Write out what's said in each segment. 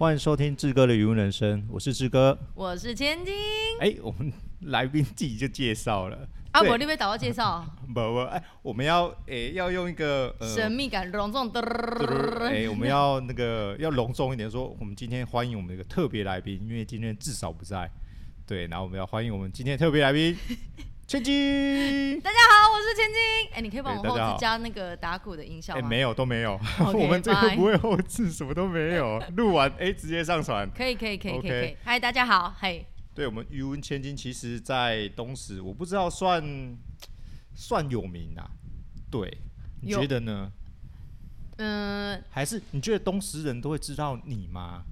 欢迎收听志哥的语文人生，我是志哥，我是千金。哎，我们来宾自己就介绍了。啊，我那边打个介绍。不不，哎，我们要哎要用一个、呃、神秘感隆重的。哎，我们要那个要隆重一点说，我们今天欢迎我们一个特别来宾，因为今天至少不在。对，然后我们要欢迎我们今天特别来宾。千金，大家好，我是千金。哎，你可以帮我后置加那个打鼓的音效吗？哎，没有，都没有。Okay, 我们这个不会后置，什么都没有。录完，哎，直接上传。可以，可以，可以可以，可以。嗨，大家好，嘿。对我们余文千金，其实在东石，我不知道算算有名啊。对，你觉得呢？嗯、呃，还是你觉得东石人都会知道你吗？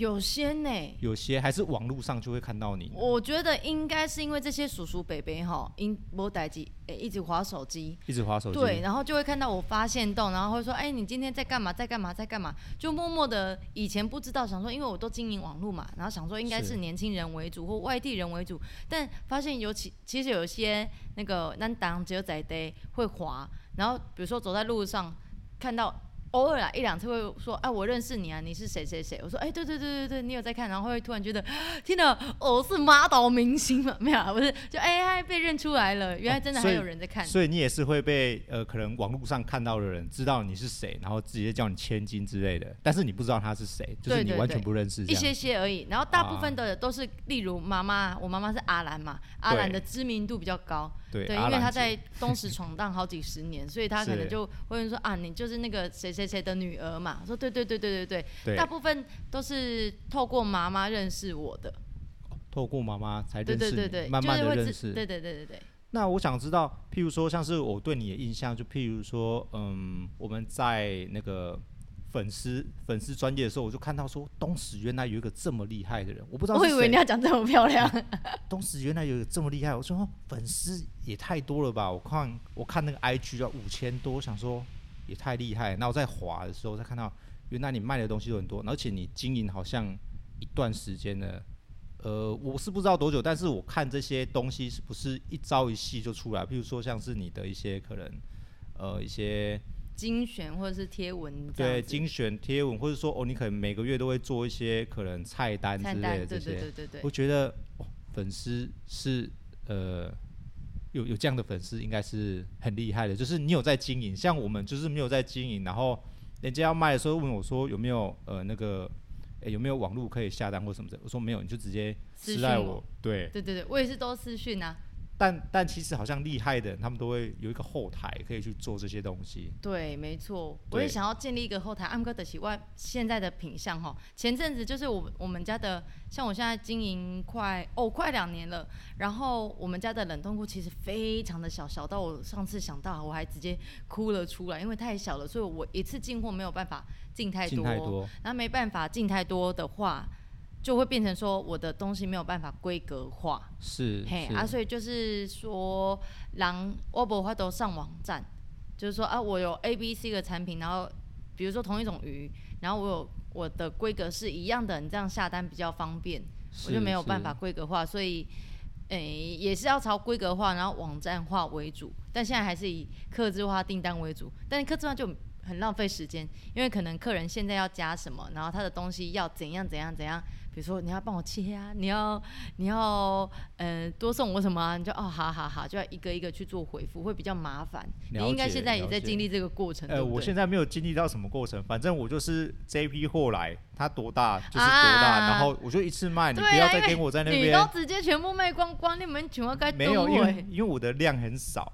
有些呢，有些还是网络上就会看到你。我觉得应该是因为这些叔叔伯伯哈，因无代志，诶，一直划手机，一直划手机，对，然后就会看到我发现动，然后会说，哎，你今天在干嘛？在干嘛？在干嘛？就默默的，以前不知道，想说，因为我都经营网络嘛，然后想说应该是年轻人为主或外地人为主，但发现尤其其实有些那个那当只有在地会滑，然后比如说走在路上看到。偶尔啊，一两次会说，哎、啊，我认识你啊，你是谁谁谁？我说，哎，对对对对对，你有在看，然后会突然觉得，天哪，我是马岛明星嘛？没有，不是，就哎，哎，被认出来了，原来真的还有人在看。哦、所以，所以你也是会被呃，可能网络上看到的人知道你是谁，然后直接叫你千金之类的，但是你不知道他是谁，就是你完全不认识。一些些而已，然后大部分的都是，例如妈妈，我妈妈是阿兰嘛，阿兰的知名度比较高。对，对，因为她在东石闯荡好几十年，所以她可能 就会说啊，你就是那个谁谁谁谁的女儿嘛。说对对对对对对，大部分都是透过妈妈认识我的。透过妈妈才认识你，对对对对，慢慢的认识。对对对对对。那我想知道，譬如说，像是我对你的印象，就譬如说，嗯，我们在那个。粉丝粉丝专业的时候，我就看到说东石原来有一个这么厉害的人，我不知道。我以为你要讲这么漂亮。东石原来有一个这么厉害，我说粉丝也太多了吧？我看我看那个 IG 要五千多，我想说也太厉害。那我在滑的时候，才看到原来你卖的东西都很多，而且你经营好像一段时间了。呃，我是不知道多久，但是我看这些东西是不是一朝一夕就出来？譬如说像是你的一些可能，呃，一些。精选或者是贴文，对，精选贴文，或者说哦，你可能每个月都会做一些可能菜单之类的这些。对对对对对。我觉得、哦、粉丝是呃有有这样的粉丝，应该是很厉害的。就是你有在经营，像我们就是没有在经营，然后人家要卖的时候问我说有没有呃那个诶有没有网络可以下单或什么的，我说没有，你就直接私赖我，我。对对对对，我也是都私讯啊。但但其实好像厉害的人，他们都会有一个后台可以去做这些东西。对，没错，我也想要建立一个后台。安哥的喜外现在的品相哈，前阵子就是我我们家的，像我现在经营快哦快两年了，然后我们家的冷冻库其实非常的小，小到我上次想到我还直接哭了出来，因为太小了，所以我一次进货没有办法进太多，进太多，然后没办法进太多的话。就会变成说我的东西没有办法规格化，是，嘿啊，所以就是说，让我不法都上网站，就是说啊，我有 A、B、C 的产品，然后比如说同一种鱼，然后我有我的规格是一样的，你这样下单比较方便，我就没有办法规格化，所以，诶，也是要朝规格化，然后网站化为主，但现在还是以客制化订单为主，但是客制化就很浪费时间，因为可能客人现在要加什么，然后他的东西要怎样怎样怎样。比如说你要帮我切啊，你要你要嗯、呃、多送我什么啊？你就哦好好好，就要一个一个去做回复，会比较麻烦。你应该现在也在经历这个过程。呃，我现在没有经历到什么过程，反正我就是这一批货来，它多大就是多大，啊，然后我就一次卖，你不要再跟我在那边。你都直接全部卖光光，你们全部该没有，因为因为我的量很少，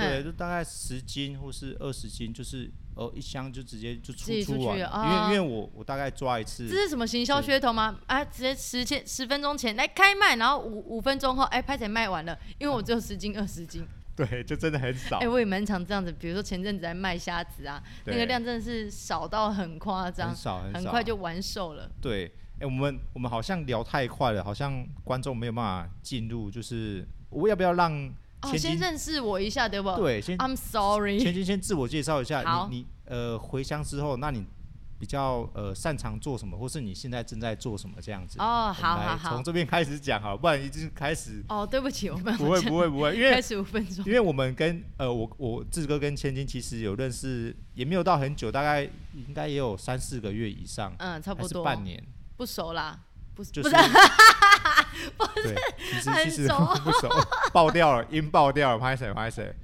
对，就大概十斤或是二十斤，就是。呃，一箱就直接就出出完，因为、哦、因为我我大概抓一次。这是什么行销噱头吗？啊，直接十千十分钟前来开卖，然后五五分钟后，哎，拍起来卖完了，因为我只有十斤二十斤。对，就真的很少。哎，我也蛮常这样子，比如说前阵子在卖虾子啊，那个量真的是少到很夸张，很少很少，很快就完售了。对，哎，我们我们好像聊太快了，好像观众没有办法进入，就是我要不要让？哦，先认识我一下，对不？对，先。I'm sorry。千金先自我介绍一下，你你呃回乡之后，那你比较呃擅长做什么，或是你现在正在做什么这样子。哦，好好好，从这边开始讲好，不然已经开始。哦，对不起，我们不会不会不会，因为 开始五分钟。因为我们跟呃我我志哥跟千金其实有认识，也没有到很久，大概应该也有三四个月以上。嗯，差不多。半年。不熟啦，不就是。不是对，其实其实不熟，爆掉了，音爆掉了，拍谁拍谁，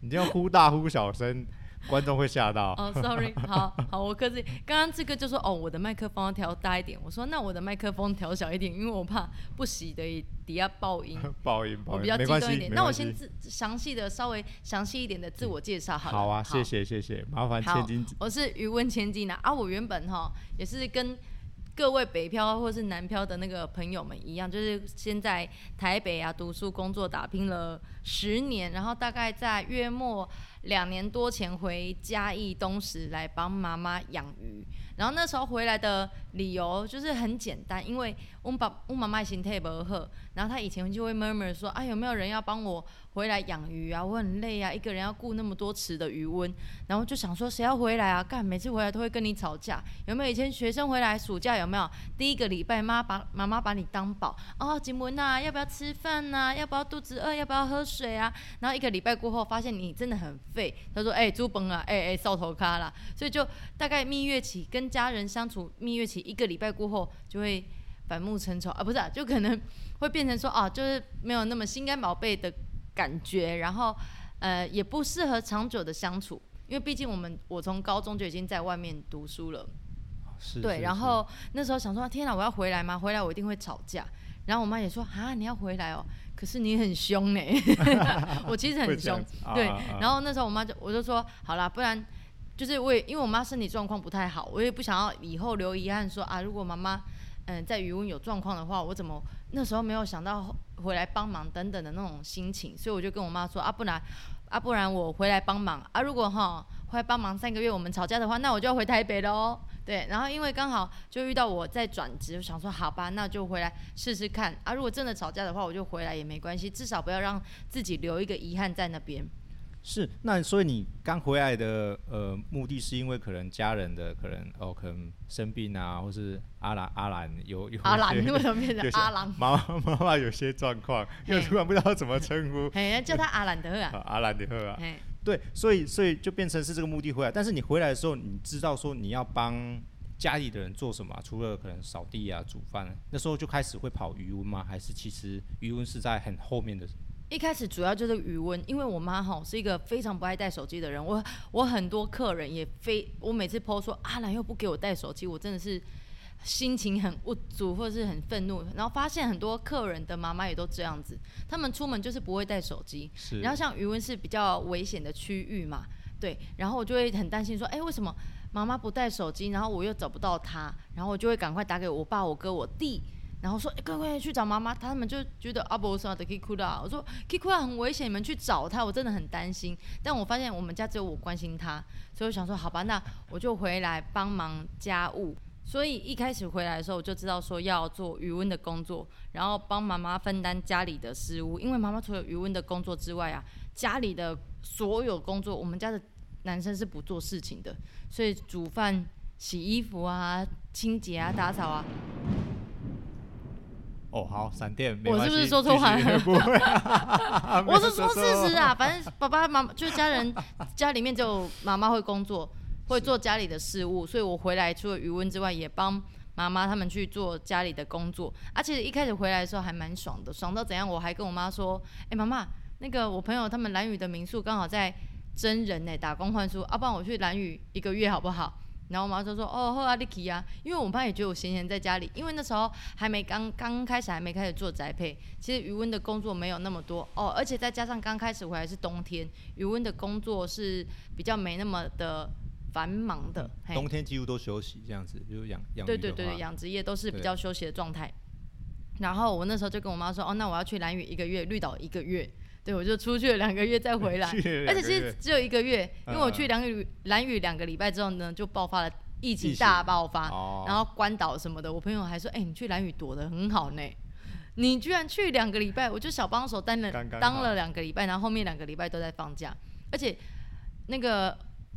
你这样忽大忽小声。观众会吓到。哦、oh,，sorry，好好，我克制。刚刚这个就说，哦，我的麦克风要调大一点。我说，那我的麦克风调小一点，因为我怕不洗的底下爆音。爆音，爆音，我比较激动一点。那我先自详细的稍微详细一点的自我介绍好了。好啊，谢谢谢谢，麻烦千金。我是余温千金啊，啊，我原本哈也是跟各位北漂或是南漂的那个朋友们一样，就是先在台北啊读书、工作、打拼了十年，然后大概在月末。两年多前回嘉义东石来帮妈妈养鱼，然后那时候回来的理由就是很简单，因为我们爸我妈妈心态不好，然后她以前就会 murmur 说啊，有没有人要帮我回来养鱼啊？我很累啊，一个人要顾那么多池的鱼温，然后就想说谁要回来啊？干，每次回来都会跟你吵架，有没有？以前学生回来暑假有没有？第一个礼拜妈把妈妈把你当宝哦，景文呐，要不要吃饭呐？要不要肚子饿？要不要喝水啊？然后一个礼拜过后发现你真的很废，他说哎，猪崩啊，哎哎，扫头咖啦，所以就大概蜜月期跟家人相处蜜月期一个礼拜过后就会反目成仇啊，不是啊，就可能会变成说啊，就是没有那么心肝宝贝的。感觉，然后，呃，也不适合长久的相处，因为毕竟我们我从高中就已经在外面读书了，是，对，然后那时候想说，天哪，我要回来吗？回来我一定会吵架。然后我妈也说，啊，你要回来哦，可是你很凶 呢，我其实很凶，对。然后那时候我妈就我就说，好啦，不然就是我也因为我妈身体状况不太好，我也不想要以后留遗憾说啊，如果妈妈嗯在余温有状况的话，我怎么那时候没有想到。回来帮忙等等的那种心情，所以我就跟我妈说啊，不然啊，不然我回来帮忙啊。如果哈回来帮忙三个月，我们吵架的话，那我就要回台北喽。对，然后因为刚好就遇到我在转职，我想说好吧，那就回来试试看啊。如果真的吵架的话，我就回来也没关系，至少不要让自己留一个遗憾在那边。是，那所以你刚回来的呃目的是因为可能家人的可能哦可能生病啊，或是阿兰阿兰有有阿兰为什么变成 阿兰？妈妈妈妈有些状况，又突然不知道怎么称呼，哎，叫他阿兰德啊，阿兰德啊，对，所以所以就变成是这个目的回来。但是你回来的时候，你知道说你要帮家里的人做什么？除了可能扫地啊、煮饭，那时候就开始会跑余温吗？还是其实余温是在很后面的？一开始主要就是余温，因为我妈哈是一个非常不爱带手机的人。我我很多客人也非我每次 po 说阿兰又不给我带手机，我真的是心情很无助或者是很愤怒。然后发现很多客人的妈妈也都这样子，他们出门就是不会带手机。然后像余温是比较危险的区域嘛，对。然后我就会很担心说，哎，为什么妈妈不带手机？然后我又找不到她，然后我就会赶快打给我爸、我哥、我弟。然后说，哎，快快去找妈妈！他们就觉得阿伯说的可以哭的。我说，可以哭很危险，你们去找他，我真的很担心。但我发现我们家只有我关心他，所以我想说，好吧，那我就回来帮忙家务。所以一开始回来的时候，我就知道说要做余温的工作，然后帮妈妈分担家里的事务。因为妈妈除了余温的工作之外啊，家里的所有工作，我们家的男生是不做事情的，所以煮饭、洗衣服啊、清洁啊、打扫啊。哦，好，闪电，我是不是说错话了？我是说事实啊，反正爸爸妈妈就是家人，家里面只有妈妈会工作，会做家里的事务，所以我回来除了余温之外，也帮妈妈他们去做家里的工作。而、啊、且一开始回来的时候还蛮爽的，爽到怎样？我还跟我妈说：“哎、欸，妈妈，那个我朋友他们兰屿的民宿刚好在真人呢，打工换宿，要、啊、不然我去兰屿一个月好不好？”然后我妈就说：“哦，好啊，你去啊。”因为我爸也觉得我闲闲在家里，因为那时候还没刚刚开始，还没开始做宅配。其实余温的工作没有那么多哦，而且再加上刚开始回来是冬天，余温的工作是比较没那么的繁忙的。嗯、冬天几乎都休息，这样子就养养。对对对，养殖业都是比较休息的状态。然后我那时候就跟我妈说：“哦，那我要去蓝屿一个月，绿岛一个月。”对，我就出去了两个月再回来，而且其实只有一个月，因为我去蓝屿蓝屿两个礼拜之后呢，就爆发了疫情大爆发，然后关岛什么的，我朋友还说，哎、欸，你去蓝屿躲得很好呢，你居然去两个礼拜，我就小帮手当了当了两个礼拜，然后后面两个礼拜都在放假，而且那个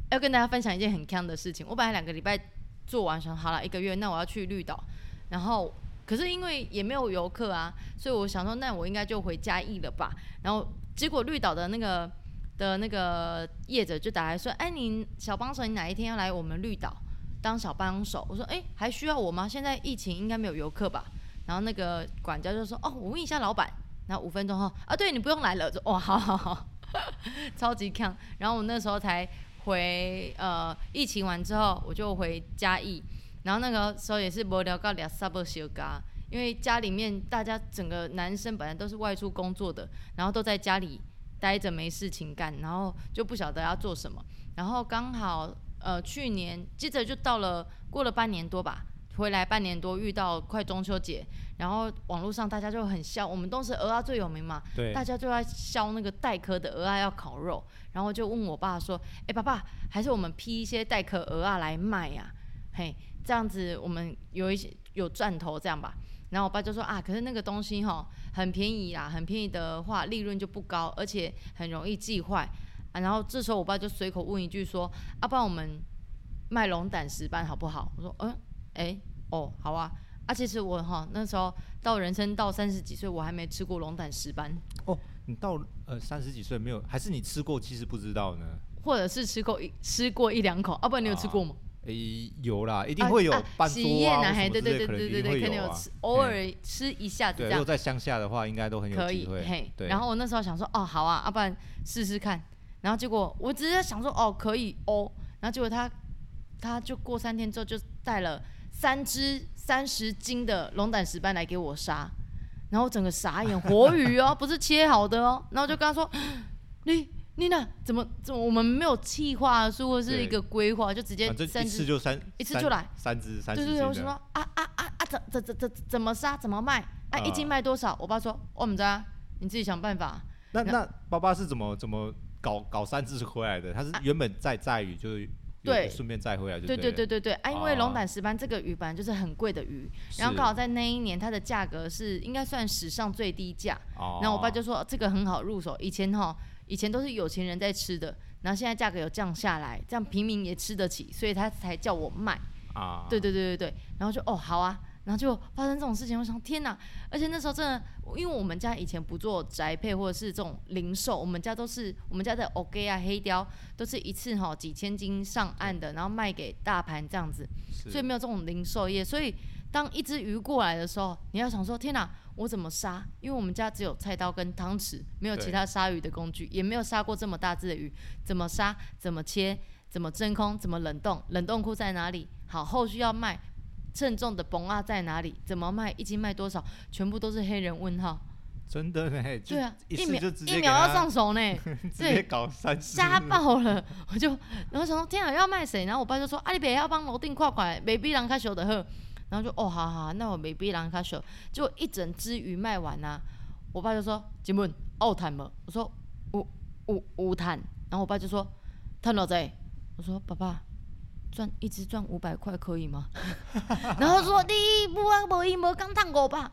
要跟大家分享一件很锵的事情，我本来两个礼拜做完想好了一个月，那我要去绿岛，然后可是因为也没有游客啊，所以我想说，那我应该就回嘉义了吧。然后结果绿岛的那个的那个业者就打来说，哎，你小帮手，你哪一天要来我们绿岛当小帮手？我说，哎，还需要我吗？现在疫情应该没有游客吧？然后那个管家就说，哦，我问一下老板。然后五分钟后，啊，对你不用来了，就哇，好好好，超级强。然后我那时候才回，呃，疫情完之后我就回嘉义，然后那个时候也是无聊到俩沙不休嘎，因为家里面大家整个男生本来都是外出工作的，然后都在家里待着没事情干，然后就不晓得要做什么。然后刚好呃去年接着就到了过了半年多吧。回来半年多，遇到快中秋节，然后网络上大家就很笑，我们都是鹅啊最有名嘛，对，大家就在笑那个带壳的鹅啊要烤肉，然后就问我爸说：“哎，爸爸，还是我们批一些带壳鹅啊来卖呀？嘿，这样子我们有一些有赚头这样吧。”然后我爸就说：“啊，可是那个东西哈很便宜啦，很便宜的话利润就不高，而且很容易寄坏啊。”然后这时候我爸就随口问一句说：“啊，不然我们卖龙胆石斑好不好？”我说：“嗯，哎。”哦，好啊，啊，其实我哈那时候到人生到三十几岁，我还没吃过龙胆石斑。哦，你到呃三十几岁没有？还是你吃过，其实不知道呢？或者是吃过一吃过一两口？啊，不然你有吃过吗？诶、啊，有啦，一定会有半桌啊，啊什么之类，对对对对对，肯定有吃，偶尔吃一下子这样。如果在乡下的话，应该都很有机会。嘿，对。然后我那时候想说，哦，好啊，要、啊、不然试试看。然后结果我只是想说，哦，可以哦。然后结果他他就过三天之后就带了。三只三十斤的龙胆石斑来给我杀，然后整个傻眼，活鱼哦，不是切好的哦，然后就跟他说：“你你呢？怎么怎么我们没有计划书或是一个规划，就直接三只就三一次就来三只三只。”对对对，我说啊啊啊啊，怎怎怎怎怎么杀？怎么卖？啊，一斤卖多少？我爸说：“我们家你自己想办法。”那那爸爸是怎么怎么搞搞三只回来的？他是原本在在于就是。对，顺便再回来就对。对对对对对，啊，因为龙胆石斑这个鱼本来就是很贵的鱼，然后刚好在那一年它的价格是应该算史上最低价。哦。然后我爸就说这个很好入手，以前哈以前都是有钱人在吃的，然后现在价格有降下来，这样平民也吃得起，所以他才叫我卖。啊。对对对对对，然后就哦好啊。然后就发生这种事情，我想天哪！而且那时候真的，因为我们家以前不做宅配或者是这种零售，我们家都是我们家的 OK 啊黑雕都是一次哈几千斤上岸的，然后卖给大盘这样子，所以没有这种零售业。所以当一只鱼过来的时候，你要想说天哪，我怎么杀？因为我们家只有菜刀跟汤匙，没有其他杀鱼的工具，也没有杀过这么大只的鱼，怎么杀？怎么切？怎么真空？怎么冷冻？冷冻库在哪里？好，后续要卖。称重的崩啊在哪里？怎么卖？一斤卖多少？全部都是黑人问号。真的呢？对啊，一秒一秒要上手呢，直接搞三十，瞎爆了。我就然后想说，天啊，要卖谁？然后我爸就说，阿里别要帮楼顶跨款，没必然开修的喝。然后就哦，好好，那我没必然开修。就一整只鱼卖完啊，我爸就说，金文奥坦吗？我说五五五坦。然后我爸就说，坦老仔。我说爸爸。赚一直赚五百块可以吗？然后说你不啊无伊无刚谈过吧？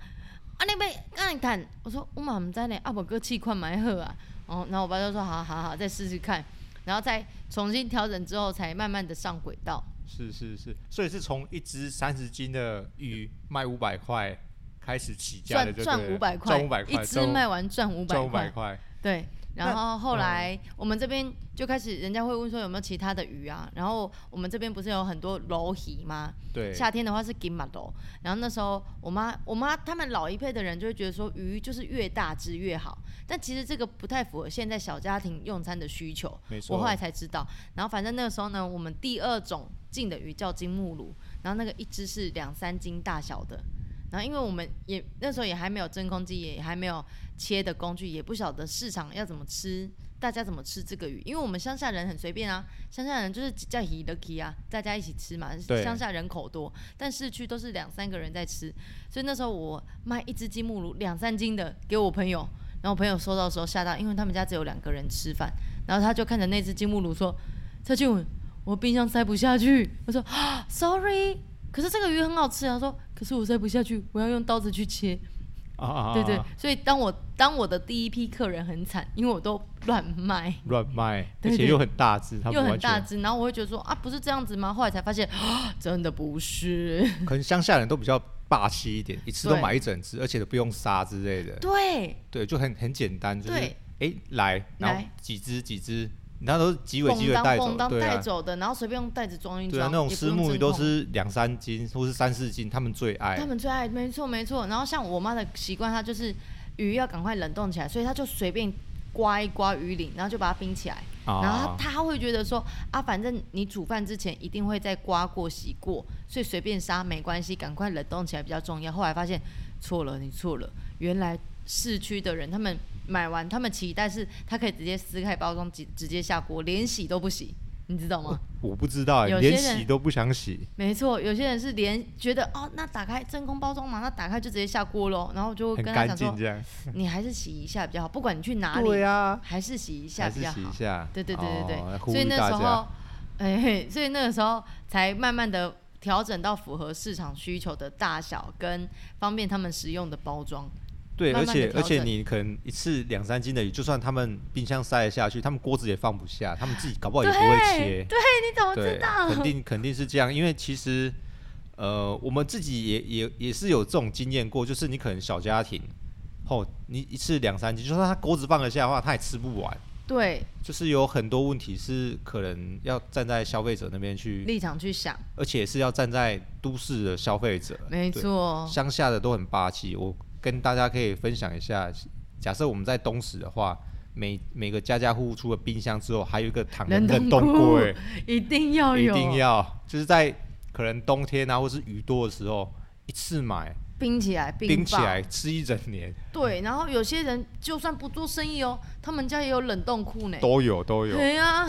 啊你要刚来谈？我说我嘛唔知呢，啊无哥气款买好啊。哦，然后我爸就说好好好，再试试看，然后再重新调整之后，才慢慢的上轨道。是是是，所以是从一只三十斤的鱼卖五百块开始起价的，赚五百块，赚五百块，一只卖完赚五百块，对。然后后来我们这边就开始，人家会问说有没有其他的鱼啊？然后我们这边不是有很多鲈鱼吗？对。夏天的话是金马鲈。然后那时候我妈我妈他们老一辈的人就会觉得说鱼就是越大只越好，但其实这个不太符合现在小家庭用餐的需求。没错。我后来才知道。然后反正那个时候呢，我们第二种进的鱼叫金目鲈，然后那个一只是两三斤大小的。然后因为我们也那时候也还没有真空机，也还没有。切的工具也不晓得市场要怎么吃，大家怎么吃这个鱼？因为我们乡下人很随便啊，乡下人就是叫鱼的鱼啊，大家一起吃嘛。乡下人口多，但市区都是两三个人在吃，所以那时候我卖一只金目鲈两三斤的给我朋友，然后我朋友收到的时候吓到，因为他们家只有两个人吃饭，然后他就看着那只金目鲈说：“蔡俊文，我冰箱塞不下去。”我说啊：“Sorry，可是这个鱼很好吃啊。”他说：“可是我塞不下去，我要用刀子去切。”啊，对对，所以当我当我的第一批客人很惨，因为我都乱卖，乱卖，而且又很大只，又很大只，然后我会觉得说啊，不是这样子吗？后来才发现，真的不是。可能乡下人都比较霸气一点，一次都买一整只，而且都不用杀之类的。对对，就很很简单，就是哎来，然后几只几只。那都是几尾几尾带走，当带走的，然后随便用袋子装一装。对啊，那种虱目鱼都是两三斤或是三四斤，他们最爱。他们最爱，没错没错。然后像我妈的习惯，她就是鱼要赶快冷冻起来，所以她就随便刮一刮鱼鳞，然后就把它冰起来。啊、然后她会觉得说啊，反正你煮饭之前一定会再刮过洗过，所以随便杀没关系，赶快冷冻起来比较重要。后来发现错了，你错了，原来市区的人他们。买完，他们期待是他可以直接撕开包装，直直接下锅，连洗都不洗，你知道吗？我，我不知道，连洗都不想洗。没错，有些人是连觉得哦，那打开真空包装嘛，那打开就直接下锅喽，然后就会跟他讲说，你还是洗一下比较好，不管你去哪里，对啊，还是洗一下比较好。洗一下，对对对对对，哦、所以那时候，哎，所以那个时候才慢慢的调整到符合市场需求的大小跟方便他们使用的包装。对，而且而且你可能一次两三斤的鱼，就算他们冰箱塞得下去，他们锅子也放不下，他们自己搞不好也不会切。对，你怎么知道？肯定肯定是这样，因为其实，呃，我们自己也也也是有这种经验过，就是你可能小家庭，后、哦、你一次两三斤，就算他锅子放得下的话，他也吃不完。对，就是有很多问题是可能要站在消费者那边去立场去想，而且是要站在都市的消费者。没错，乡下的都很霸气。我。跟大家可以分享一下，假设我们在东石的话，每每个家家户户除了冰箱之后，还有一个糖冷冻柜，一定要有，一定要，就是在可能冬天啊，或是雨多的时候，一次买冰起来，冰起来吃一整年。对，然后有些人就算不做生意哦，他们家也有冷冻库呢，都有都有。对啊，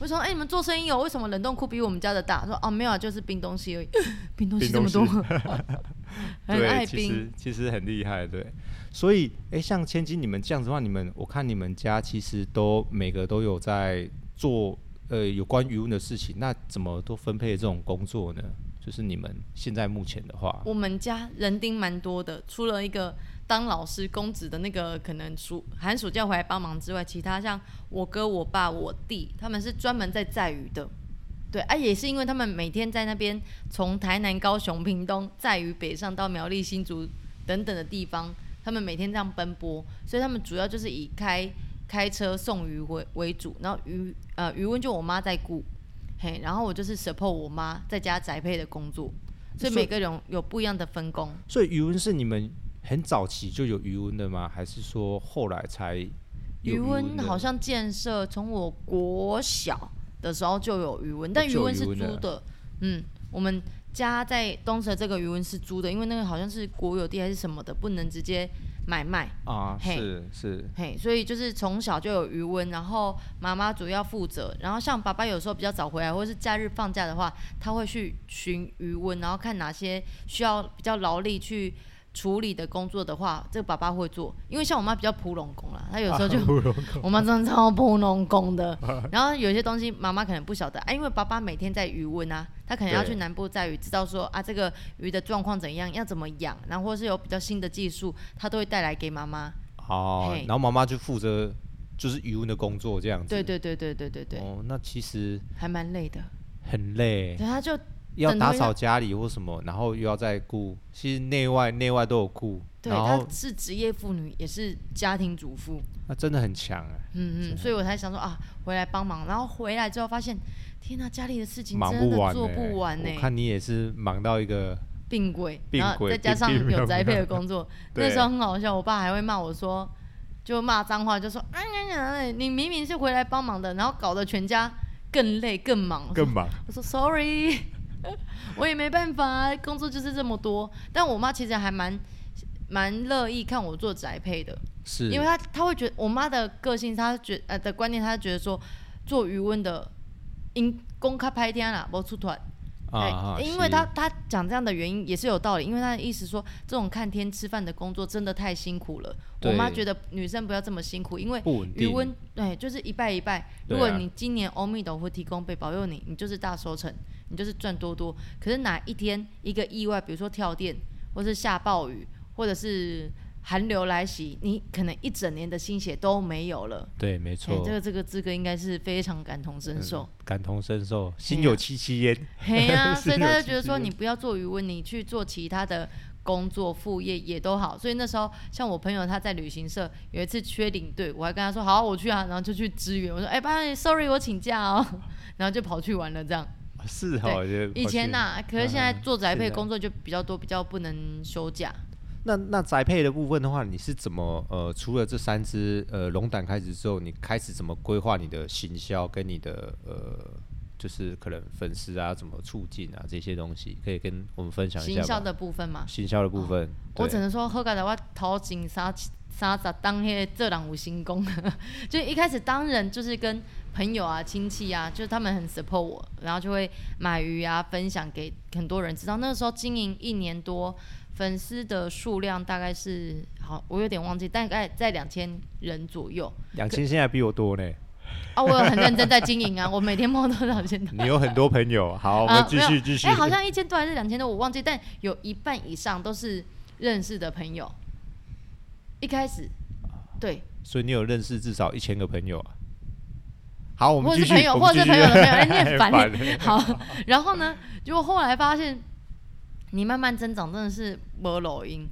我说哎，你们做生意哦，为什么冷冻库比我们家的大？说哦，没有啊，就是冰东西而已，冰东西这么多。对，其实其实很厉害，对。所以，哎，像千金你们这样子的话，你们我看你们家其实都每个都有在做呃有关鱼塭的事情，那怎么都分配这种工作呢？就是你们现在目前的话，我们家人丁蛮多的，除了一个当老师公职的那个可能暑寒暑假回来帮忙之外，其他像我哥、我爸、我弟，他们是专门在载鱼的。对啊，也是因为他们每天在那边从台南、高雄、屏东载鱼北上到苗栗、新竹等等的地方，他们每天这样奔波，所以他们主要就是以开开车送鱼为为主，然后鱼呃鱼塭就我妈在顾，嘿，然后我就是 support 我妈在家宅配的工作，所以每个人有不一样的分工。所以余温是你们很早期就有余温的吗？还是说后来才有鱼塭？鱼塭好像建设从我国小。的时候就有余温，但余温是租的。嗯，我们家在东石这个余温是租的，因为那个好像是国有地还是什么的，不能直接买卖。啊，是是。嘿，所以就是从小就有余温，然后妈妈主要负责，然后像爸爸有时候比较早回来，或者是假日放假的话，他会去寻余温，然后看哪些需要比较劳力去。处理的工作的话，这个爸爸会做，因为像我妈比较普龙工啦，她有时候就，啊、我妈真的超普龙工的。然后有些东西妈妈可能不晓得，哎、啊，因为爸爸每天在渔温啊，他可能要去南部在鱼，知道说啊这个鱼的状况怎样，要怎么养，然后或是有比较新的技术，他都会带来给妈妈。哦，然后妈妈就负责就是渔温的工作这样子。对对对对对对对。哦，那其实还蛮累的。很累。对，他就。要打扫家里或什么，然后又要再顾，其实内外内外都有顾。对，她是职业妇女，也是家庭主妇。那真的很强哎。嗯嗯，所以我才想说啊，回来帮忙，然后回来之后发现，天哪，家里的事情真的做不完呢。我看你也是忙到一个病鬼，然后再加上有宅配的工作，那时候很好笑，我爸还会骂我说，就骂脏话，就说哎呀呀，你明明是回来帮忙的，然后搞得全家更累更忙。更忙。我说 sorry。我也没办法啊，工作就是这么多。但我妈其实还蛮蛮乐意看我做宅配的，是因为她她会觉得我妈的个性，她觉呃的观念，她觉得说做余温的因公开拍天啦，不出团。啊，因为他他讲这样的原因也是有道理，因为他的意思说这种看天吃饭的工作真的太辛苦了。我妈觉得女生不要这么辛苦，因为余温对就是一拜一拜。如果你今年欧米斗会提供被保佑你，你就是大收成，你就是赚多多。可是哪一天一个意外，比如说跳电，或是下暴雨，或者是寒流来袭，你可能一整年的心血都没有了。对，没错。这个这个资格应该是非常感同身受。嗯、感同身受，心有戚戚焉。嘿呀、啊，所以他就觉得说，你不要做渔塭，你去做其他的工作副业也都好。所以那时候，像我朋友他在旅行社有一次缺领队，我还跟他说好，我去啊，然后就去支援。我说哎，爸，sorry，我请假哦，然后就跑去玩了这样。是哈，以前呐、啊，可是现在做宅配工作就比较多，比较不能休假。那那宅配的部分的话，你是怎么呃，除了这三只呃龙胆开始之后，你开始怎么规划你的行销跟你的呃，就是可能粉丝啊怎么促进啊这些东西，可以跟我们分享一下。行销的部分嘛。行销的部分，哦、我只能说，好佳在我头前三三十当迄个做人有成功，就一开始当人就是跟朋友啊亲戚啊，就是他们很 support 我，然后就会买鱼啊分享给很多人知道。那个时候经营一年多。粉丝的数量大概是好，我有点忘记，大概在两千人左右。两千现在比我多呢。啊，我有很认真在经营啊，我每天摸多少钱？你有很多朋友，好，我们继续继续。哎、欸，好像一千多还是两千多，我忘记，但有一半以上都是认识的朋友。一开始，对。所以你有认识至少一千个朋友啊？好，我们继续。或是朋友，或是朋友的朋友，哎，你很 烦。好，然后呢？结果后来发现。你慢慢增长真的是没路用，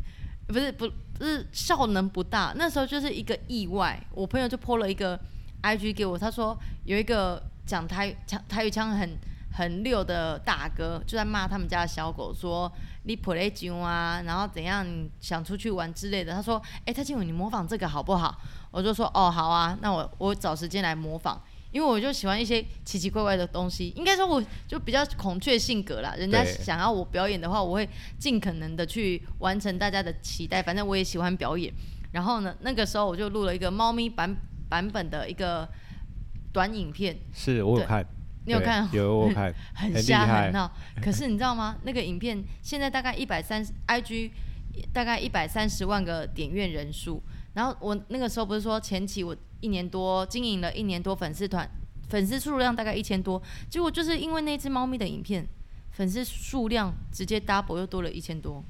不是不是效能不大。那时候就是一个意外，我朋友就泼了一个 IG 给我，他说有一个讲台讲台语腔很很溜的大哥，就在骂他们家的小狗，说你 play 啊，然后怎样想出去玩之类的。他说，哎、欸，蔡静文，你模仿这个好不好？我就说，哦，好啊，那我我找时间来模仿。因为我就喜欢一些奇奇怪怪的东西，应该说我就比较孔雀性格啦。人家想要我表演的话，我会尽可能的去完成大家的期待。反正我也喜欢表演。然后呢，那个时候我就录了一个猫咪版版本的一个短影片。是我有看，你有看？有我看，很瞎很闹。可是你知道吗？那个影片现在大概一百三十，IG 大概一百三十万个点阅人数。然后我那个时候不是说前期我一年多经营了一年多粉丝团，粉丝数量大概一千多，结果就是因为那只猫咪的影片，粉丝数量直接 double 又多了一千多，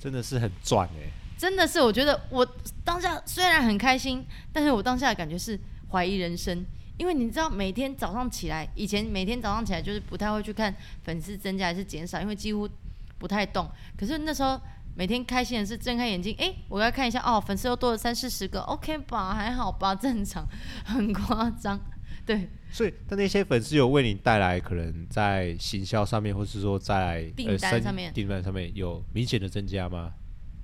真的是很赚哎、欸！真的是，我觉得我当下虽然很开心，但是我当下的感觉是怀疑人生，因为你知道每天早上起来，以前每天早上起来就是不太会去看粉丝增加还是减少，因为几乎不太动，可是那时候。每天开心的是睁开眼睛，哎、欸，我要看一下哦，粉丝又多了三四十个，OK 吧，还好吧，正常，很夸张，对。所以，但那些粉丝有为你带来可能在行销上面，或是说在订单上面，订单上面有明显的增加吗？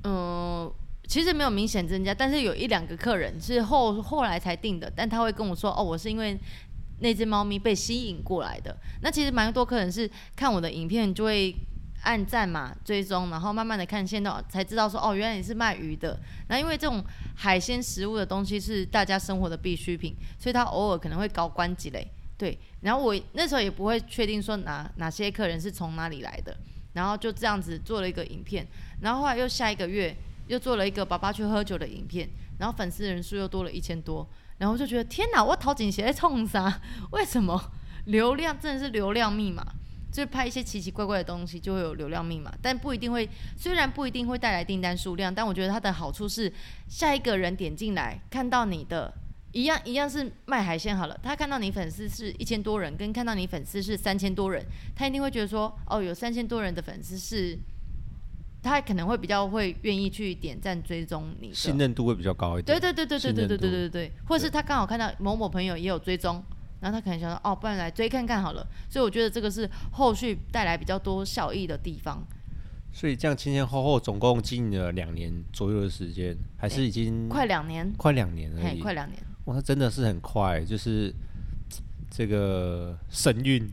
嗯、呃，其实没有明显增加，但是有一两个客人是后后来才订的，但他会跟我说，哦，我是因为那只猫咪被吸引过来的。那其实蛮多客人是看我的影片就会。按赞嘛，追踪，然后慢慢的看线到，才知道说哦，原来你是卖鱼的。那因为这种海鲜食物的东西是大家生活的必需品，所以他偶尔可能会高关几类。对，然后我那时候也不会确定说哪哪些客人是从哪里来的，然后就这样子做了一个影片，然后后来又下一个月又做了一个爸爸去喝酒的影片，然后粉丝人数又多了一千多，然后就觉得天哪，我头前是在冲啥？为什么 流量真的是流量密码？就拍一些奇奇怪怪的东西，就会有流量密码，但不一定会，虽然不一定会带来订单数量，但我觉得它的好处是，下一个人点进来看到你的，一样一样是卖海鲜好了，他看到你粉丝是一千多人，跟看到你粉丝是三千多人，他一定会觉得说，哦，有三千多人的粉丝是，他可能会比较会愿意去点赞追踪你，信任度会比较高一点。对对对对对对对对对对，或者是他刚好看到某某朋友也有追踪。然后他可能想说，哦，不然来追看看好了。所以我觉得这个是后续带来比较多效益的地方。所以这样前前后后总共经营了两年左右的时间，还是已经快两年，快两年而已，快两年。哇，那真的是很快，就是这个神韵，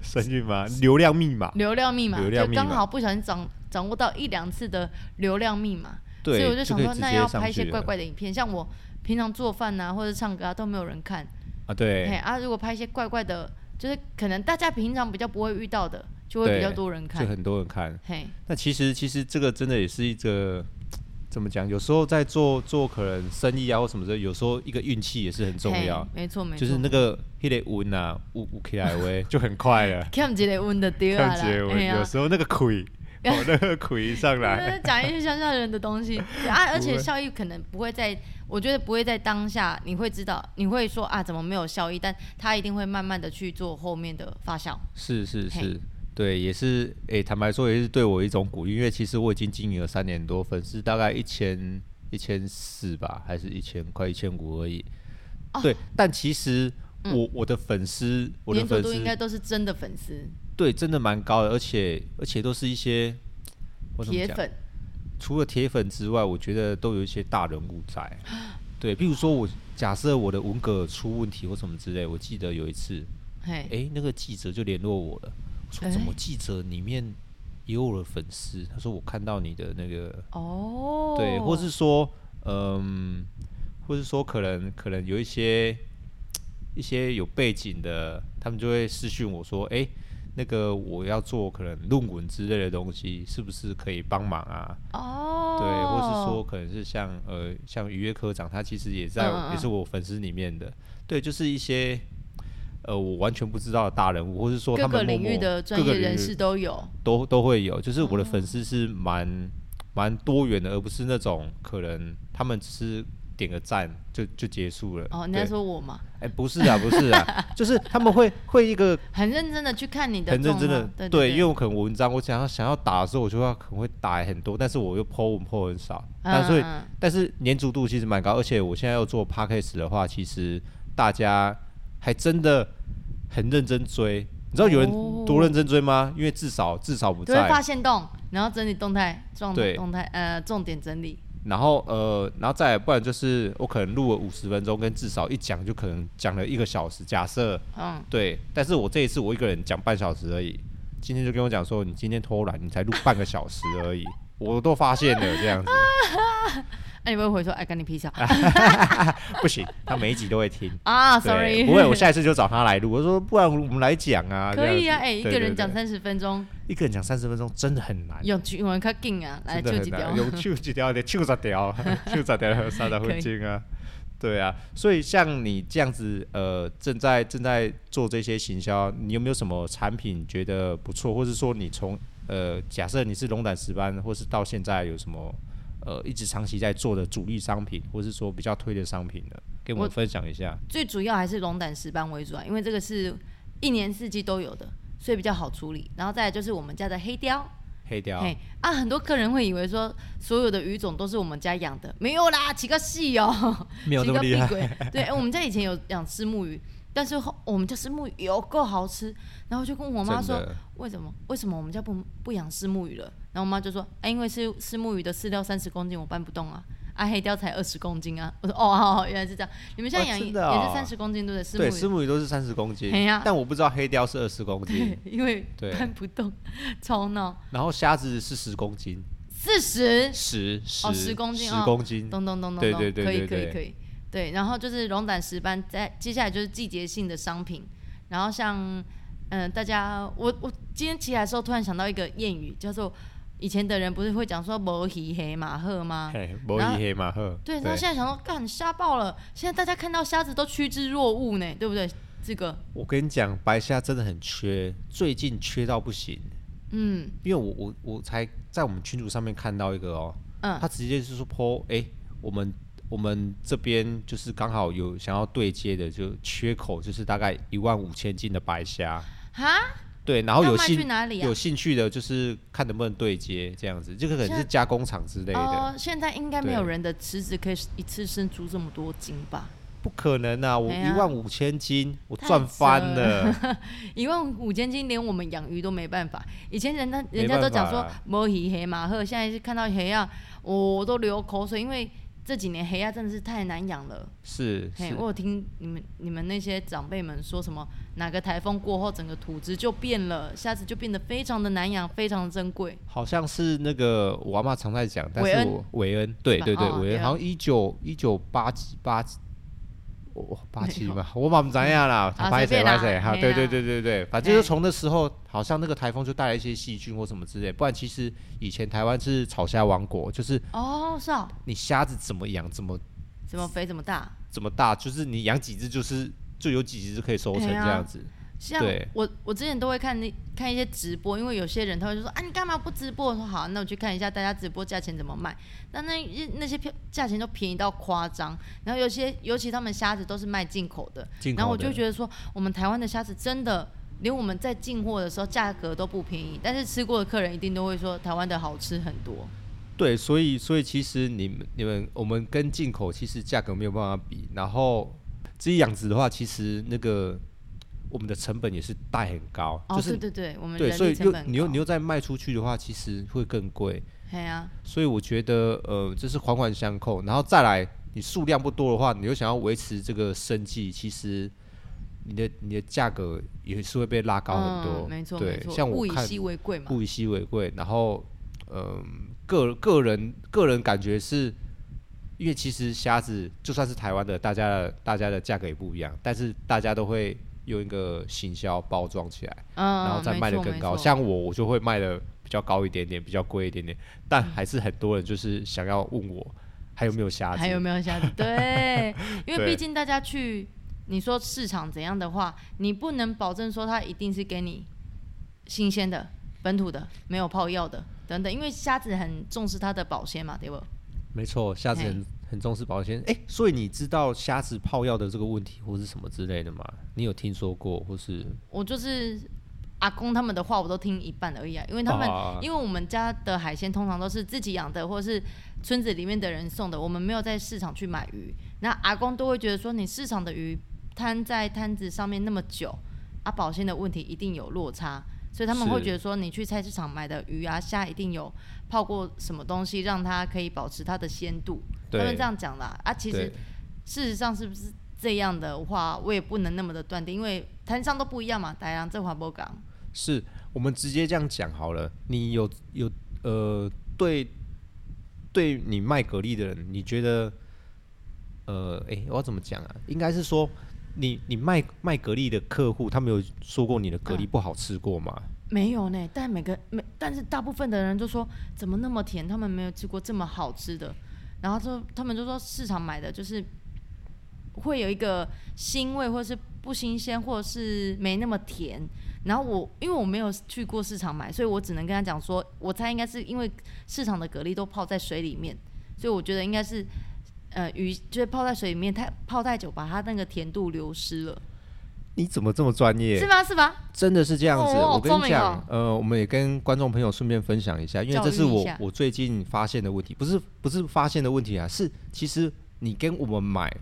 神韵吗？流量密码，流量密码，流量密码，就刚好不小心掌掌握到一两次的流量密码。所以我就想说，那要拍一些怪怪的影片，像我平常做饭啊或者唱歌啊都没有人看。啊，对，啊，如果拍一些怪怪的，就是可能大家平常比较不会遇到的，就会比较多人看，就很多人看。嘿，那其实其实这个真的也是一个 怎么讲？有时候在做做可能生意啊或什么的，有时候一个运气也是很重要。没错没错，就是那个那个运啊，乌乌起来喂就很快了。看几个运的掉了，有时候那个亏 我那个亏上来，讲一些乡下人的东西 啊，而且效益可能不会在，我觉得不会在当下，你会知道，你会说啊，怎么没有效益？但他一定会慢慢的去做后面的发酵。是是是，对，也是，哎、欸，坦白说也是对我一种鼓励，因为其实我已经经营了三年多，粉丝大概一千一千四吧，还是一千快一千五而已。哦、对，但其实我、嗯、我的粉丝，我的粉丝应该都是真的粉丝。对，真的蛮高的，而且而且都是一些铁粉。除了铁粉之外，我觉得都有一些大人物在。对，比如说我假设我的文革出问题或什么之类，我记得有一次，哎、欸，那个记者就联络我了，我说怎么记者里面也有我的粉丝？他说我看到你的那个哦，对，或是说嗯，或是说可能可能有一些一些有背景的，他们就会私讯我说，哎、欸。那个我要做可能论文之类的东西，是不是可以帮忙啊？哦，对，或是说可能是像呃像于越科长，他其实也在嗯嗯也是我粉丝里面的，对，就是一些呃我完全不知道的大人物，或是说他们领域的专业人士都有，都都会有，就是我的粉丝是蛮蛮、嗯、多元的，而不是那种可能他们只是。点个赞就就结束了。哦，你在说我吗？哎、欸，不是啊，不是啊，就是他们会会一个 很认真的去看你的，很认真的，对，因为我可能文章我想要想要打的时候，我就要可能会打很多，但是我又 po 文 po 很少，嗯、但所以但是粘着度其实蛮高，而且我现在要做 podcast 的话，其实大家还真的很认真追，你知道有人多认真追吗？因为至少至少不在，会发现动，然后整理动态，状动态呃重点整理。然后呃，然后再不然就是我可能录了五十分钟，跟至少一讲就可能讲了一个小时。假设，嗯，对，但是我这一次我一个人讲半小时而已。今天就跟我讲说，你今天偷懒，你才录半个小时而已，我都发现了这样子。那、啊、你会不会说，哎，干你屁事？不行，他每一集都会听 啊。Sorry，不会，我下一次就找他来录。我说，不然我们来讲啊。可以啊，哎，一个人讲三十分钟，一个人讲三十分钟真的很难。用英文较劲啊，来抽几条，用抽几条的抽十条，抽十条三十分钟啊。对啊，所以像你这样子，呃，正在正在做这些行销，你有没有什么产品觉得不错，或是说你从呃，假设你是龙胆石斑，或是到现在有什么？呃，一直长期在做的主力商品，或是说比较推的商品呢，跟我们分享一下。最主要还是龙胆石斑为主啊，因为这个是一年四季都有的，所以比较好处理。然后再来就是我们家的黑雕，黑雕，嘿啊，很多客人会以为说所有的鱼种都是我们家养的，没有啦，几个戏哦，没有那么厉害。对，我们家以前有养虱目鱼。但是后我们家虱目鱼有够好吃，然后就跟我妈说，为什么？为什么我们家不不养虱目鱼了？然后我妈就说，哎，因为是虱目鱼的饲料三十公斤我搬不动啊，啊黑雕才二十公斤啊。我说哦 原来是这样，你们现在养、也是三十公斤对不对？对，虱目鱼。都是三十公斤，但我不知道黑雕是二十公斤，因为搬不动，超闹。然后虾子是十公斤，四十？十十。哦十公斤，十公斤，咚咚咚咚咚，对对对对对，可以可以可以。对，然后就是龙胆石斑，在接下来就是季节性的商品。然后像，嗯、呃，大家，我我今天起来的时候突然想到一个谚语，叫做以前的人不是会讲说“摩鱼黑马赫”吗？摩鱼黑马赫。对，然后现在想说，干瞎爆了！现在大家看到虾子都趋之若鹜呢，对不对？这个。我跟你讲，白虾真的很缺，最近缺到不行。嗯。因为我我我才在我们群组上面看到一个哦，嗯，他直接就是说，po，哎，我们。我们这边就是刚好有想要对接的，就缺口就是大概一万五千斤的白虾。哈？对，然后有兴、啊、有兴趣的，就是看能不能对接这样子，这个可能是加工厂之类的。哦，现在应该没有人的池子可以一次生出这么多斤吧？不可能啊！我一万五千斤，啊、我赚翻了。一万五千斤，连我们养鱼都没办法。以前人家人家都讲说摸鱼黑马赫，现在是看到黑啊，我都流口水，因为。这几年黑鸭真的是太难养了，是，嘿，我有听你们你们那些长辈们说什么，哪个台风过后，整个土质就变了，虾子就变得非常的难养，非常的珍贵。好像是那个我阿妈常在讲，但是我韦恩，恩，对对对，韦、哦、恩好像一九一九八几八几。我八七吧，我嘛不知道啦，拍谁拍谁哈，对对对对对，反正就从那时候，好像那个台风就带来一些细菌或什么之类，不然其实以前台湾是草虾王国，就是哦是哦，你虾子怎么养怎么怎么肥怎么大，怎么大，就是你养几只就是就有几只可以收成这样子。像我我之前都会看那看一些直播，因为有些人他会说啊，你干嘛不直播？我说好，那我去看一下大家直播价钱怎么卖。那那那些票价钱都便宜到夸张，然后有些尤其他们虾子都是卖进口的，进口的，然后我就觉得说，我们台湾的虾子真的连我们在进货的时候价格都不便宜，但是吃过的客人一定都会说台湾的好吃很多。对，所以所以其实你们你们我们跟进口其实价格没有办法比，然后自己养殖的话，其实那个。我们的成本也是带很高，哦、就是对对对，我们对，所以又你又你又再卖出去的话，其实会更贵。对啊，所以我觉得呃，这是环环相扣，然后再来，你数量不多的话，你又想要维持这个生计，其实你的你的价格也是会被拉高很多。嗯、没错，对，像我看，物以稀为贵嘛，物以稀为贵。然后，嗯、呃，个个人个人感觉是，因为其实虾子就算是台湾的，大家的大家的价格也不一样，但是大家都会。用一个行销包装起来，嗯，然后再卖的更高。像我，我就会卖的比较高一点点，比较贵一点点。但还是很多人就是想要问我还有没有虾子，还有没有虾子？对，因为毕竟大家去，你说市场怎样的话，你不能保证说它一定是给你新鲜的、本土的、没有泡药的等等。因为虾子很重视它的保鲜嘛，对不？没错，虾子很。很重视保鲜，哎、欸，所以你知道虾子泡药的这个问题或是什么之类的吗？你有听说过或是？我就是阿公他们的话，我都听一半而已啊，因为他们、啊、因为我们家的海鲜通常都是自己养的，或是村子里面的人送的，我们没有在市场去买鱼。那阿公都会觉得说，你市场的鱼摊在摊子上面那么久，啊，保鲜的问题一定有落差，所以他们会觉得说，你去菜市场买的鱼啊虾一定有泡过什么东西，让它可以保持它的鲜度。他们这样讲啦，啊，其实事实上是不是这样的话，我也不能那么的断定，因为摊商都不一样嘛。大洋这华波港。是我们直接这样讲好了。你有有呃，对，对你卖蛤蜊的人，你觉得呃，哎、欸，我要怎么讲啊？应该是说，你你卖卖蛤蜊的客户，他们有说过你的蛤蜊不好吃过吗？啊、没有呢，但每个每但是大部分的人都说怎么那么甜，他们没有吃过这么好吃的。然后就他们就说市场买的就是会有一个腥味，或是不新鲜，或是没那么甜。然后我因为我没有去过市场买，所以我只能跟他讲说，我猜应该是因为市场的蛤蜊都泡在水里面，所以我觉得应该是呃鱼就是泡在水里面太泡太久，把它那个甜度流失了。你怎么这么专业？是吗？是吗？真的是这样子。哦、我跟你讲，呃，我们也跟观众朋友顺便分享一下，因为这是我我最近发现的问题，不是不是发现的问题啊，是其实你跟我们买，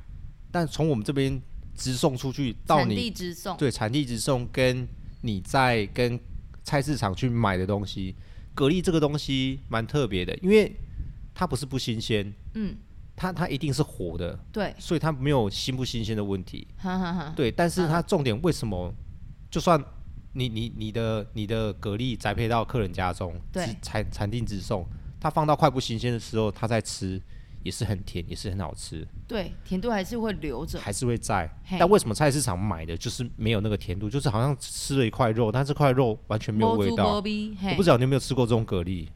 但从我们这边直送出去到你产地直送，对，产地直送，跟你在跟菜市场去买的东西，蛤蜊这个东西蛮特别的，因为它不是不新鲜，嗯。它它一定是活的，对，所以它没有新不新鲜的问题，哈哈哈，对。但是它重点为什么？就算你你你的你的蛤蜊栽培到客人家中，对，产产地直送，它放到快不新鲜的时候，它再吃也是很甜，也是很好吃。对，甜度还是会留着，还是会在。但为什么菜市场买的就是没有那个甜度？就是好像吃了一块肉，但这块肉完全没有味道。我不知道你有没有吃过这种蛤蜊？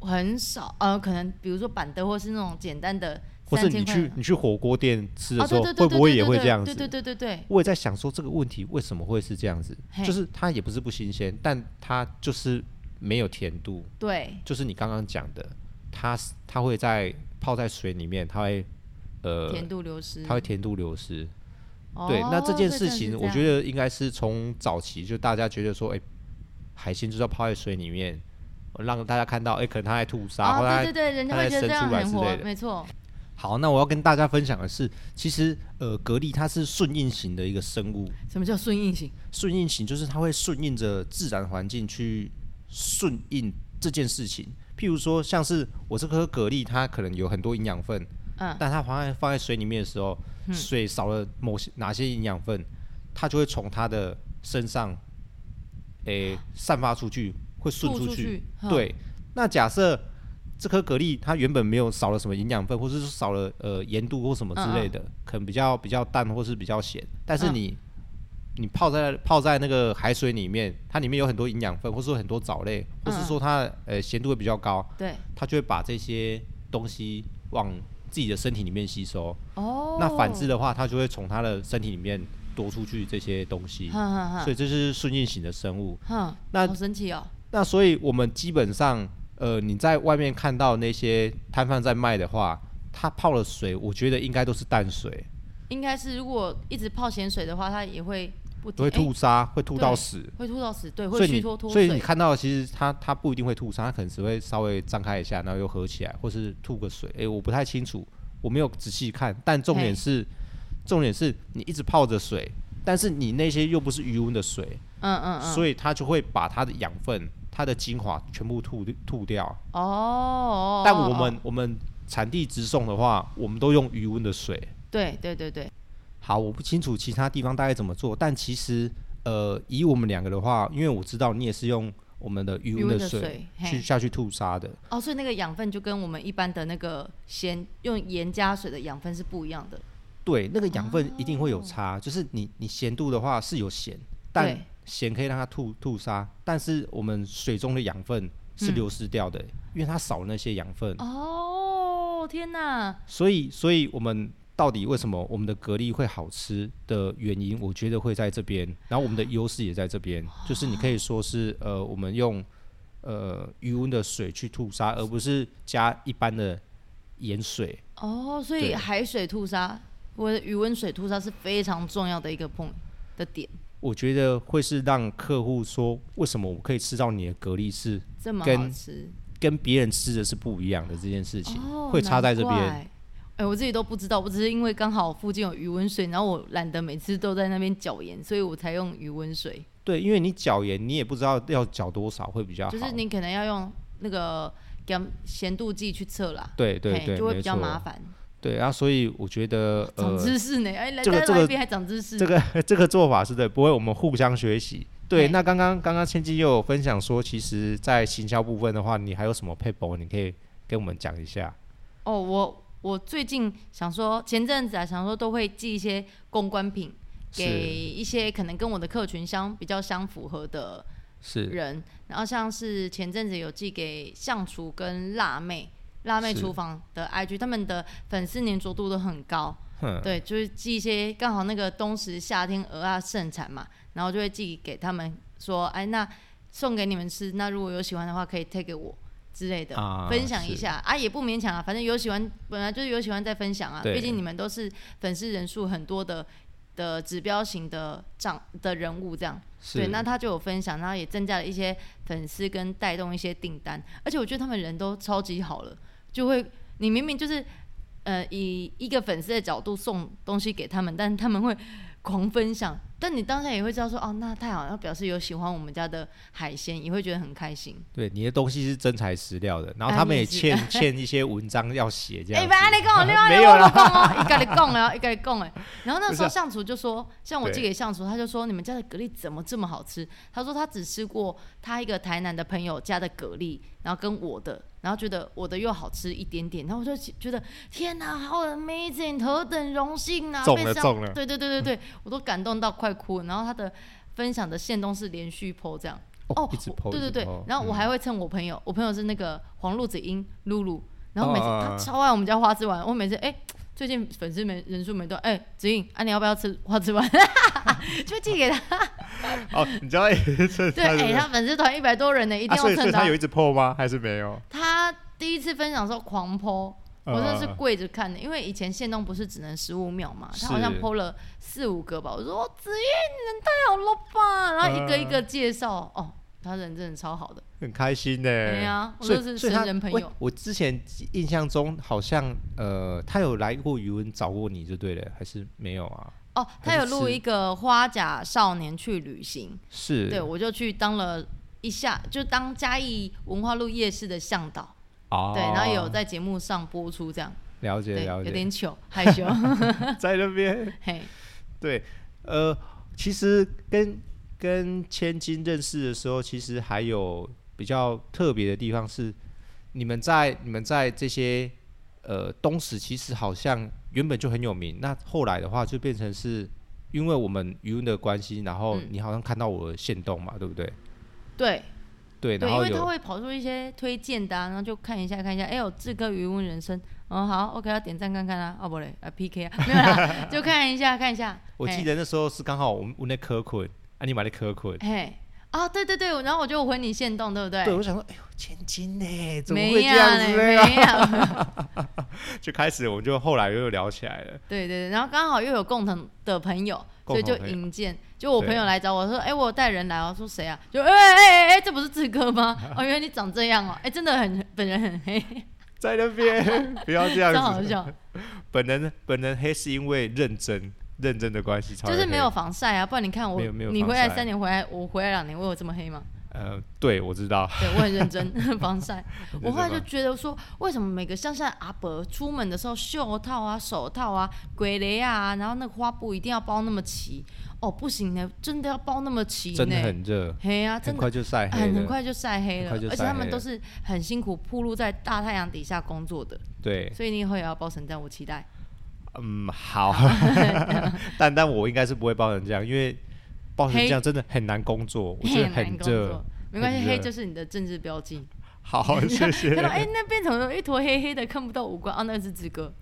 很少，呃，可能比如说板凳，或是那种简单的。或是你去你去火锅店吃的时候，会不会也会这样子？对对对对对。我也在想说这个问题为什么会是这样子？就是它也不是不新鲜，但它就是没有甜度。对。就是你刚刚讲的，它它会在泡在水里面，它会呃甜度流失，它会甜度流失。对，那这件事情我觉得应该是从早期就大家觉得说，哎，海鲜就是要泡在水里面，让大家看到，哎，可能它在吐沙，或者它它在生出来之类的，没错。好，那我要跟大家分享的是，其实呃，蛤蜊它是顺应型的一个生物。什么叫顺应型？顺应型就是它会顺应着自然环境去顺应这件事情。譬如说，像是我这颗蛤蜊，它可能有很多营养分，嗯，但它放在放在水里面的时候，嗯、水少了某些哪些营养分，它就会从它的身上，诶、欸，散发出去，会顺出去。出去对，那假设。这颗蛤蜊它原本没有少了什么营养分，或者是少了呃盐度或什么之类的，嗯嗯可能比较比较淡或是比较咸。但是你、嗯、你泡在泡在那个海水里面，它里面有很多营养分，或是说很多藻类，或是说它呃咸度会比较高，对，它就会把这些东西往自己的身体里面吸收。哦，那反之的话，它就会从它的身体里面夺出去这些东西，所以这是顺应型的生物。哼，那好神奇哦。那所以我们基本上，呃，你在外面看到那些摊贩在卖的话，他泡了水，我觉得应该都是淡水。应该是，如果一直泡咸水的话，它也会不会吐沙，欸、会吐到死，会吐到死，对，会虚脱脱水。所以你看到，其实它它不一定会吐沙，它可能只会稍微张开一下，然后又合起来，或是吐个水。哎、欸，我不太清楚，我没有仔细看。但重点是，重点是你一直泡着水，但是你那些又不是余温的水，嗯嗯嗯，所以它就会把它的养分、它的精华全部吐吐掉。哦，但我们我们产地直送的话，我们都用余温的水。对对对对，好，我不清楚其他地方大概怎么做，但其实呃，以我们两个的话，因为我知道你也是用我们的余温的水去下去吐沙的。哦，所以那个养分就跟我们一般的那个咸用盐加水的养分是不一样的。对，那个养分一定会有差，哦、就是你你咸度的话是有咸，但咸可以让它吐吐沙，但是我们水中的养分是流失掉的，嗯、因为它少了那些养分。哦，天哪！所以，所以我们。到底为什么我们的蛤蜊会好吃的原因，我觉得会在这边。然后我们的优势也在这边，就是你可以说是呃，我们用呃余温的水去吐沙，而不是加一般的盐水。哦，所以海水吐沙我的余温水吐沙是非常重要的一个 point 的点。我觉得会是让客户说，为什么我可以吃到你的蛤蜊是这么好吃，跟别人吃的是不一样的这件事情，哦、会差在这边。哎、欸，我自己都不知道，我只是因为刚好附近有余温水，然后我懒得每次都在那边搅盐，所以我才用余温水。对，因为你搅盐，你也不知道要搅多少会比较好。就是你可能要用那个咸咸度计去测啦。对对对，就会比较麻烦。对啊，所以我觉得长知识呢，哎、呃，这个这个还长知识。这个 这个做法是对，不会，我们互相学习。对，那刚刚刚刚千金又有分享说，其实，在行销部分的话，你还有什么撇步，你可以跟我们讲一下。哦，我。我最近想说，前阵子啊，想说都会寄一些公关品给一些可能跟我的客群相比较相符合的人，然后像是前阵子有寄给相厨跟辣妹、辣妹厨房的 IG，他们的粉丝黏着度都很高，对，就是寄一些刚好那个冬时夏天鹅啊盛产嘛，然后就会寄给他们说，哎，那送给你们吃，那如果有喜欢的话，可以 take 给我。之类的，啊、分享一下啊，也不勉强啊，反正有喜欢，本来就是有喜欢再分享啊。毕竟你们都是粉丝人数很多的的指标型的长的人物，这样。对，那他就有分享，然后也增加了一些粉丝跟带动一些订单，而且我觉得他们人都超级好了，就会你明明就是呃以一个粉丝的角度送东西给他们，但他们会狂分享。但你当下也会知道说，哦，那太好了，表示有喜欢我们家的海鲜，也会觉得很开心。对，你的东西是真材实料的，然后他们也欠、啊、欠一些文章要写这样。哎，别你讲，另外没有了，一个你讲了，一个你讲哎。然后那时候相厨就说，像我寄给相厨，他就说你们家的蛤蜊怎么这么好吃？他说他只吃过他一个台南的朋友家的蛤蜊，然后跟我的。然后觉得我的又好吃一点点，然后我就觉得天哪，好 amazing，何等荣幸啊！中了中了，对对对对对，我都感动到快哭了。然后他的分享的线都是连续 po 这样，哦，对对对。然后我还会蹭我朋友，嗯、我朋友是那个黄鹿子英露露，然后每次、哦、他超爱我们家花枝丸，我每次哎。最近粉丝没人数没多，哎、欸，子英，啊，你要不要吃花枝丸？就寄给他。哦，你知道也是对，哎、欸，他粉丝团一百多人呢，一定要蹭他。啊、他有一直 po 吗？还是没有？他第一次分享的时候狂 po，我真的是跪着看的，因为以前限动不是只能十五秒嘛，他好像 po 了四五个吧。我说子英，你人太好了吧？然后一个一个介绍，哦。他人真的超好的，很开心呢、欸。对呀、啊，我都是神人朋友。我之前印象中好像呃，他有来过余文找过你就对了，还是没有啊？哦，他有录一个花甲少年去旅行，是对，我就去当了一下，就当嘉义文化路夜市的向导。哦，对，然后有在节目上播出这样。了解了解，有点糗害羞，在那边。嘿，对，呃，其实跟。跟千金认识的时候，其实还有比较特别的地方是，你们在你们在这些呃东石，其实好像原本就很有名。那后来的话，就变成是因为我们鱼塭的关系，然后你好像看到我的线动嘛，嗯、对不对？对，对，对，因为他会跑出一些推荐的、啊，然后就看一下看一下，哎呦，志哥渔塭人生，哦好，OK，要点赞看看啊，哦不嘞，啊 PK 啊，没有啦，就看一下看一下。我记得那时候是刚好我们我那科困，啊你买的科困，嘿，啊对对对，然后我就回你限动，对不对？对，我想说，哎呦，千金呢，怎么会这样子呢？没有，就开始我们就后来又聊起来了。对对对，然后刚好又有共同的朋友。所以就引荐，就我朋友来找我说，哎、欸，我带人来我，说谁啊？就 哎哎哎哎，这不是志哥吗？哦，原来你长这样哦，哎、欸，真的很本人很黑，在那边不要这样子，真好笑。本人本人黑是因为认真认真的关系，就是没有防晒啊，不然你看我，你回来三年回来，我回来两年，我有这么黑吗？呃，对，我知道，对我很认真 防晒。我后来就觉得说，为什么每个乡下阿伯出门的时候，袖套啊、手套啊、鬼雷啊，然后那个花布一定要包那么齐？哦，不行呢，真的要包那么齐呢？真的很热，黑啊，真的很快就晒黑，很很快就晒黑了，而且他们都是很辛苦，铺露在大太阳底下工作的。对，所以你以后也要包成这样，我期待。嗯，好，但但我应该是不会包成这样，因为。包成这样真的很难工作，我觉得很热。没关系，黑就是你的政治标记。好，谢谢。看到哎，那边怎么有一坨黑黑的，看不到五官啊？那是志哥。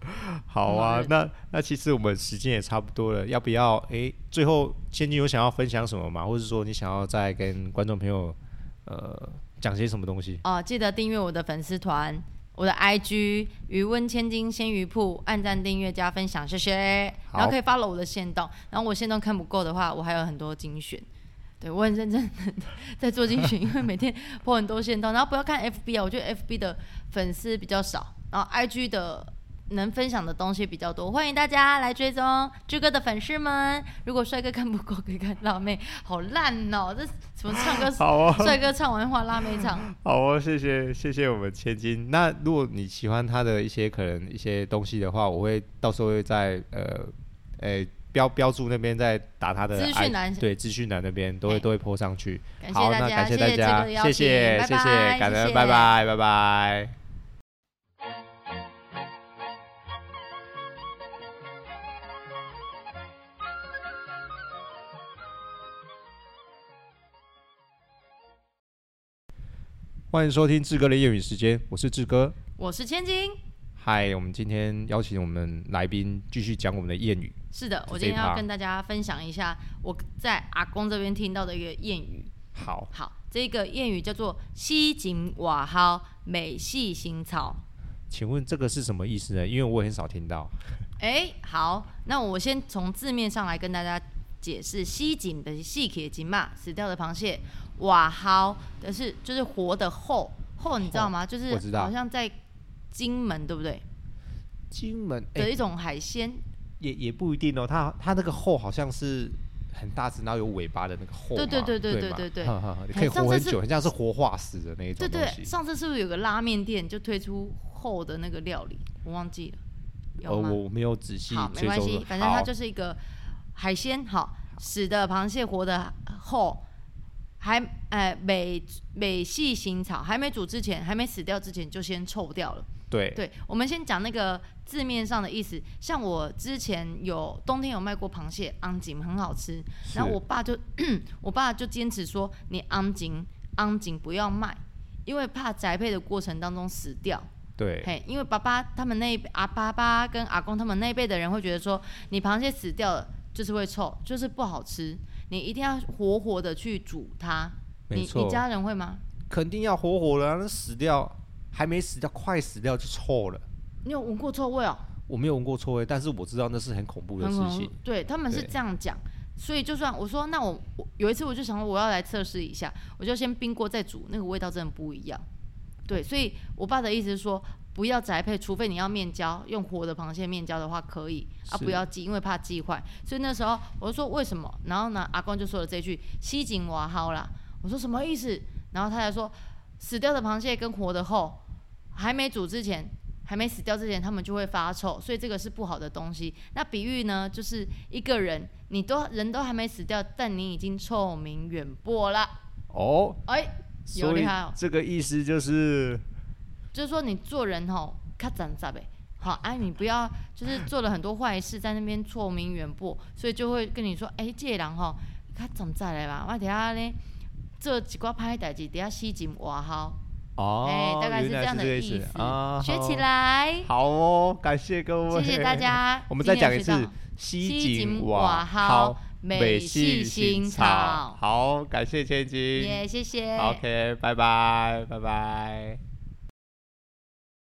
好啊，那那其实我们时间也差不多了，要不要？哎，最后千金有想要分享什么吗？或者说你想要再跟观众朋友呃讲些什么东西？哦，记得订阅我的粉丝团。我的 IG 余温千金鲜鱼铺，按赞、订阅、加分享，谢谢。然后可以 follow 我的线动，然后我线动看不够的话，我还有很多精选。对，我很认真在做精选，因为每天 po 很多线动。然后不要看 FB 啊，我觉得 FB 的粉丝比较少，然后 IG 的。能分享的东西比较多，欢迎大家来追踪志哥的粉丝们。如果帅哥看不够，可以看辣妹，好烂哦！这什么唱歌？好哦，帅哥唱完话，辣妹唱。好哦，谢谢谢谢我们千金。那如果你喜欢他的一些可能一些东西的话，我会到时候会在呃呃标标注那边再打他的资讯栏，对资讯栏那边都会都会 po 上去。好，那感谢大家，谢谢谢谢，感恩，拜拜拜拜。欢迎收听志哥的谚语时间，我是志哥，我是千金。嗨，我们今天邀请我们来宾继续讲我们的谚语。是的，我今天要跟大家分享一下我在阿公这边听到的一个谚语。好，好，这个谚语叫做“西井瓦蒿，美细行草”。请问这个是什么意思呢？因为我很少听到。哎，好，那我先从字面上来跟大家解释：西井的细铁井嘛，死掉的螃蟹。瓦蒿但是就是活的后后，你知道吗？就是好像在金门，对不对？金门的一种海鲜，也也不一定哦。它它那个后好像是很大只，然后有尾巴的那个后，对对对对对对对，可以活很久，很像是活化石的那一种。对对，上次是不是有个拉面店就推出后的那个料理？我忘记了，有吗？我没有仔细。好，没关系，反正它就是一个海鲜。好，死的螃蟹，活的鱟。还呃，美美细行草，还没煮之前，还没死掉之前就先臭掉了。对对，我们先讲那个字面上的意思。像我之前有冬天有卖过螃蟹，昂井很好吃。然后我爸就 我爸就坚持说，你昂井昂井不要卖，因为怕宅配的过程当中死掉。对，嘿，因为爸爸他们那一辈阿爸爸跟阿公他们那一辈的人会觉得说，你螃蟹死掉了就是会臭，就是不好吃。你一定要活活的去煮它，你你家人会吗？肯定要活活的啊，那死掉还没死掉，快死掉就臭了。你有闻过臭味哦？我没有闻过臭味，但是我知道那是很恐怖的事情。对，他们是这样讲，所以就算我说那我，我有一次我就想说我要来测试一下，我就先冰过再煮，那个味道真的不一样。对，所以我爸的意思是说。不要宅配，除非你要面交，用活的螃蟹面交的话可以啊，不要寄，因为怕寄坏。所以那时候我就说为什么？然后呢，阿公就说了这句“西井瓦蒿啦”，我说什么意思？然后他才说，死掉的螃蟹跟活的后，还没煮之前，还没死掉之前，他们就会发臭，所以这个是不好的东西。那比喻呢，就是一个人，你都人都还没死掉，但你已经臭名远播了。哦，哎，有厉害哦。这个意思就是。就是说，你做人吼，较杂杂呗，好，哎，你不要就是做了很多坏事，在那边臭名远播，所以就会跟你说，哎、欸，这个人吼，较杂杂的吧，我底下咧做几挂拍代志，底下吸紧瓦好。哦，哎，大概是这样的意思啊，学起来。好哦，感谢各位，谢谢大家。我们再讲一次，吸紧瓦好，美系新草。好，感谢千金，也谢谢。OK，拜拜，拜拜。